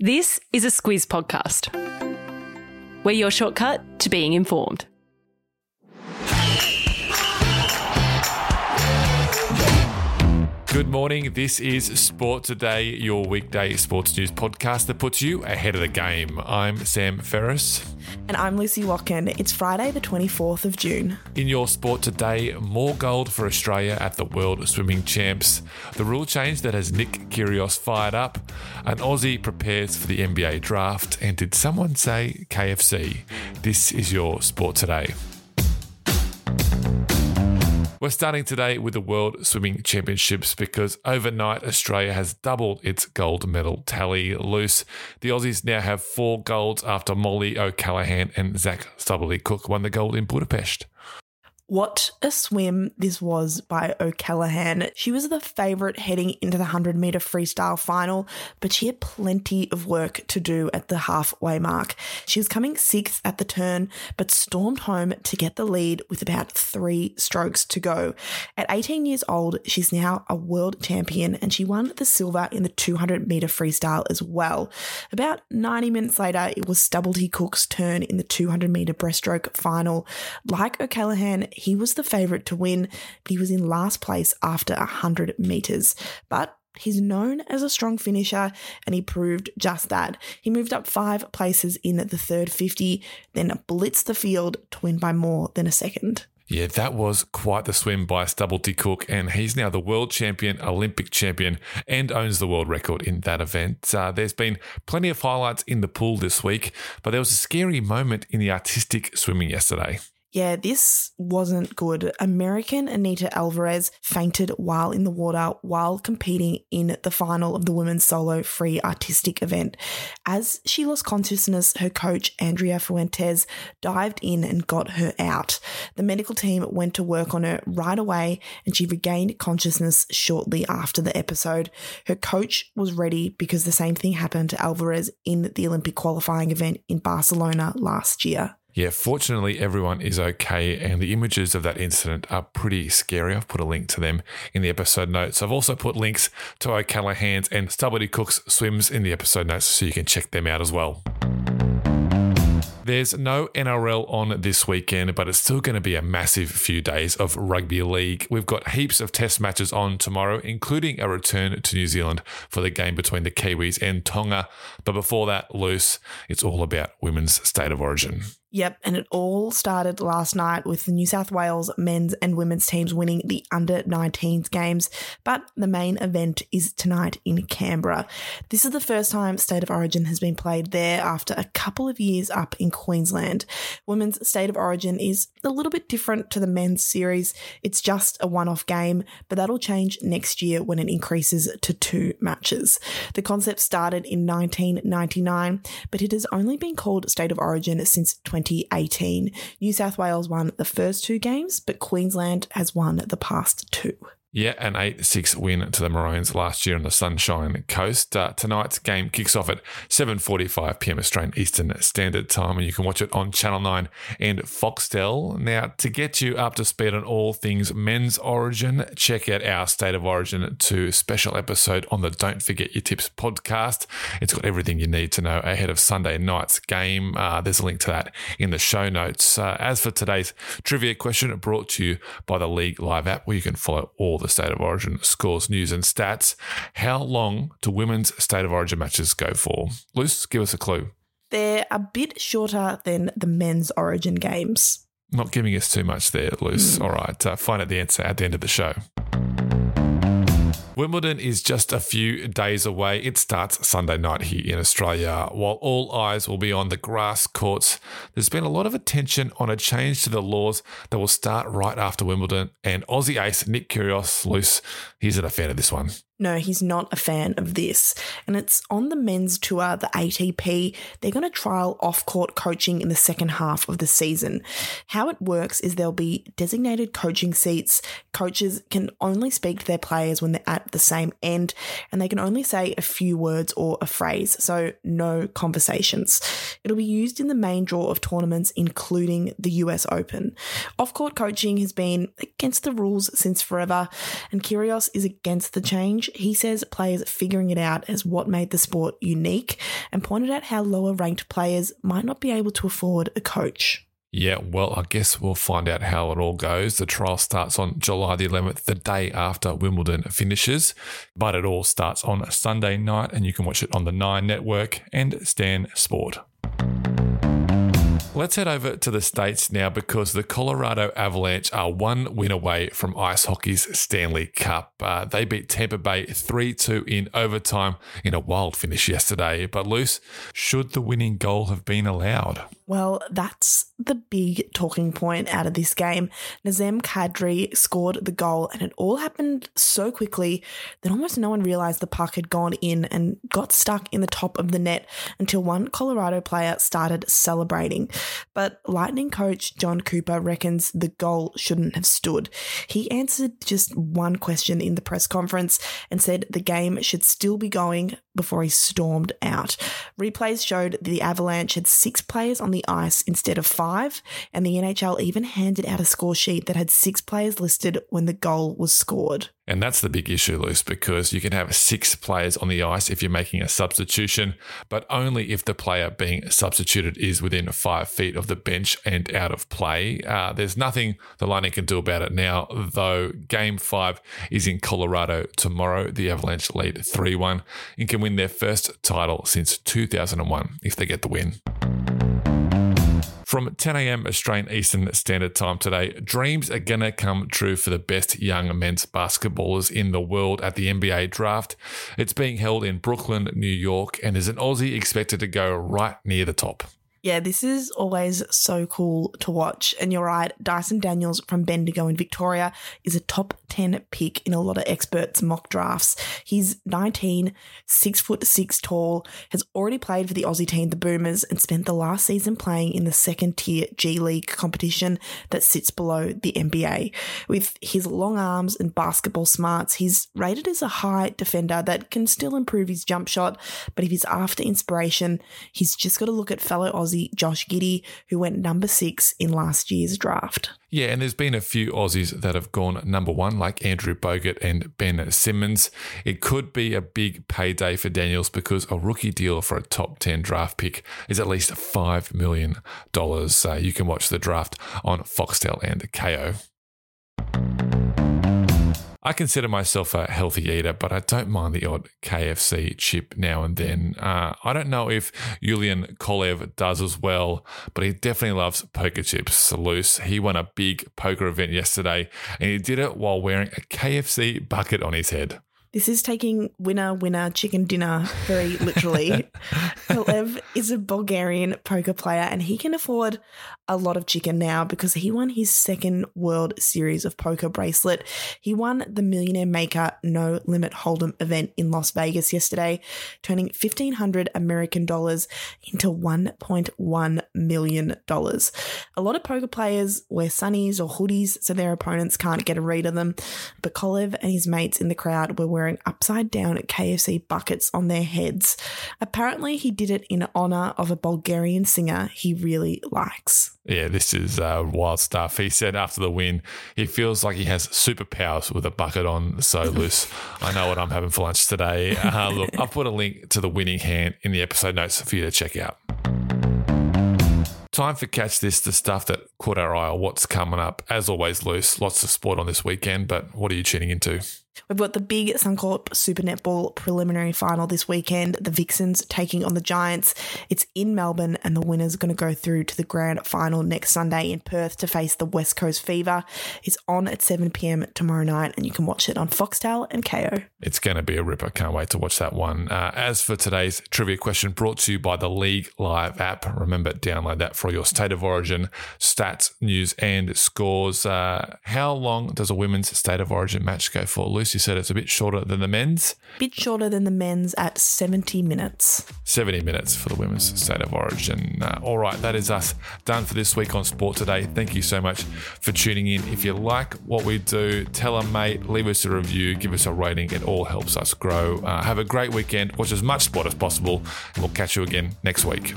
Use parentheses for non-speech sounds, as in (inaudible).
This is a Squiz podcast. We're your shortcut to being informed. Good morning. This is Sport Today, your weekday sports news podcast that puts you ahead of the game. I'm Sam Ferris. And I'm Lucy Watkin. It's Friday, the 24th of June. In your sport today, more gold for Australia at the World Swimming Champs. The rule change that has Nick Kyrgios fired up. An Aussie prepares for the NBA draft. And did someone say KFC? This is your sport today. We're starting today with the World Swimming Championships because overnight Australia has doubled its gold medal tally Luce. The Aussies now have four golds after Mollie O'Callaghan and Zac Stubblety Cook won the gold in Budapest. What a swim this was by O'Callaghan. She was the favourite heading into the 100 metre freestyle final, but she had plenty of work to do at the halfway mark. She was coming sixth at the turn, but stormed home to get the lead with about three strokes to go. At 18 years old, she's now a world champion and she won the silver in the 200 metre freestyle as well. About 90 minutes later, it was Stubblety Cook's turn in the 200 metre breaststroke final. Like O'Callaghan, he was the favourite to win, but he was in last place after 100 metres. But He's known as a strong finisher, and he proved just that. He moved up five places in the third 50, then blitzed the field to win by more than a second. Yeah, that was quite the swim by Stubblety Cook, and he's now the world champion, Olympic champion, and owns the world record in that event. Uh, there's been plenty of highlights in the pool this week, but there was a scary moment in the artistic swimming yesterday. Yeah, this wasn't good. American Anita Alvarez fainted while in the water while competing in the final of the women's solo free artistic event. As she lost consciousness, her coach, Andrea Fuentes, dived in and got her out. The medical team went to work on her right away and she regained consciousness shortly after the episode. Her coach was ready because the same thing happened to Alvarez in the Olympic qualifying event in Barcelona last year. Yeah, fortunately, everyone is okay, and the images of that incident are pretty scary. I've put a link to them in the episode notes. I've also put links to O'Callaghan's and Stubblety Cook's swims in the episode notes so you can check them out as well. There's no NRL on this weekend, but it's still going to be a massive few days of rugby league. We've got heaps of test matches on tomorrow, including a return to New Zealand for the game between the Kiwis and Tonga. But before that, Luce, it's all about women's state of origin. Yep, and it all started last night with the New South Wales men's and women's teams winning the under 19s games, but the main event is tonight in Canberra. This is the first time State of Origin has been played there after a couple of years up in Queensland. Women's State of Origin is a little bit different to the men's series. It's just a one off game, but that'll change next year when it increases to two matches. The concept started in 1999, but it has only been called State of Origin since 2018. New South Wales won the first two games, but Queensland has won the past two. Yeah, an 8 6 win to the Maroons last year on the Sunshine Coast. Uh, tonight's game kicks off at 7.45 pm Australian Eastern Standard Time, and you can watch it on Channel 9 and Foxtel. Now, to get you up to speed on all things men's origin, check out our State of Origin 2 special episode on the Don't Forget Your Tips podcast. It's got everything you need to know ahead of Sunday night's game. Uh, there's a link to that in the show notes. Uh, as for today's trivia question, brought to you by the League Live app, where you can follow all the State of Origin scores, news, and stats. How long do women's State of Origin matches go for? Luce, give us a clue. They're a bit shorter than the men's Origin games. Not giving us too much there, Luce. Mm. All right, uh, find out the answer at the end of the show. Wimbledon is just a few days away. It starts Sunday night here in Australia. While all eyes will be on the grass courts, there's been a lot of attention on a change to the laws that will start right after Wimbledon. And Aussie ace Nick Kyrgios Luce. He's not a fan of this one. No, he's not a fan of this. And it's on the men's tour, the ATP. They're going to trial off court coaching in the second half of the season. How it works is there'll be designated coaching seats. Coaches can only speak to their players when they're at the same end, and they can only say a few words or a phrase, so no conversations. It'll be used in the main draw of tournaments, including the US Open. Off court coaching has been against the rules since forever, and Kyrgios is against the change he says players figuring it out as what made the sport unique and pointed out how lower ranked players might not be able to afford a coach. Yeah, well, I guess we'll find out how it all goes. The trial starts on July the 11th, the day after Wimbledon finishes, but it all starts on Sunday night, and you can watch it on the Nine Network and Stan Sport. Let's head over to the States now because the Colorado Avalanche are one win away from ice hockey's Stanley Cup. Uh, they beat Tampa Bay 3 2 in overtime in a wild finish yesterday. But, Luce, should the winning goal have been allowed? Well, that's the big talking point out of this game. Nazem Kadri scored the goal, and it all happened so quickly that almost no one realized the puck had gone in and got stuck in the top of the net until one Colorado player started celebrating. But Lightning coach Jon Cooper reckons the goal shouldn't have stood. He answered just one question in the press conference and said the game should still be going before he stormed out. Replays showed the Avalanche had six players on the ice instead of five, and the NHL even handed out a score sheet that had six players listed when the goal was scored. And that's the big issue, Luce, because you can have six players on the ice if you're making a substitution, but only if the player being substituted is within five feet of the bench and out of play. Uh, there's nothing the Lightning can do about it now, though game five is in Colorado tomorrow. The Avalanche lead 3 1 and can win their first title since 2001 if they get the win. From 10 a.m. Australian Eastern Standard Time today, dreams are going to come true for the best young men's basketballers in the world at the NBA draft. It's being held in Brooklyn, New York, and is an Aussie expected to go right near the top. Yeah, this is always so cool to watch. And you're right, Dyson Daniels from Bendigo in Victoria is a top 10 pick in a lot of experts' mock drafts. He's 19, six foot six tall, has already played for the Aussie team, the Boomers, and spent the last season playing in the second tier G League competition that sits below the NBA. With his long arms and basketball smarts, he's rated as a high defender that can still improve his jump shot. But if he's after inspiration, he's just got to look at fellow Aussie Aussie Josh Giddey, who went number six in last year's draft. Yeah, and there's been a few Aussies that have gone number one, like Andrew Bogut and Ben Simmons. It could be a big payday for Daniels because a rookie deal for a top 10 draft pick is at least $5 million. You can watch the draft on Foxtel and Kayo. I consider myself a healthy eater, but I don't mind the odd KFC chip now and then. Uh, I don't know if Yulian Kolev does as well, but he definitely loves poker chips Luce. He won a big poker event yesterday, and he did it while wearing a KFC bucket on his head. This is taking winner, winner, chicken dinner very literally. (laughs) Kolev is a Bulgarian poker player and he can afford a lot of chicken now because he won his second World Series of Poker bracelet. He won the Millionaire Maker No Limit Hold'em event in Las Vegas yesterday, turning 1500 American dollars into 1.1 million dollars. A lot of poker players wear sunnies or hoodies so their opponents can't get a read of them, but Kolev and his mates in the crowd were wearing upside down at KFC buckets on their heads. Apparently, he did it in honor of a Bulgarian singer he really likes. Yeah, this is uh, wild stuff. He said after the win, he feels like he has superpowers with a bucket on so (laughs) Luce. I know what I'm having for lunch today. (laughs) Uh, look, I've put a link to the winning hand in the episode notes for you to check out. Time for Catch This, the stuff that caught our eye, or what's coming up. As always, Luce, lots of sport on this weekend, but what are you tuning into? We've got the big Suncorp Super Netball preliminary final this weekend. The Vixens taking on the Giants. It's in Melbourne, and the winner's are going to go through to the grand final next Sunday in Perth to face the West Coast Fever. It's on at 7 pm tomorrow night, and you can watch it on Foxtel and Kayo. It's going to be a ripper. Can't wait to watch that one. Uh, as for today's trivia question, brought to you by the League Live app. Remember, download that for your state of origin stats, news, and scores. Uh, how long does a women's state of origin match go for? Lucy you said it's a bit shorter than the men's. Bit shorter than the men's at 70 minutes. 70 minutes for the women's state of origin. Uh, all right, that is us done for this week on Sport Today. Thank you so much for tuning in. If you like what we do, tell a mate, leave us a review, give us a rating. It all helps us grow. Uh, have a great weekend. Watch as much sport as possible, and we'll catch you again next week.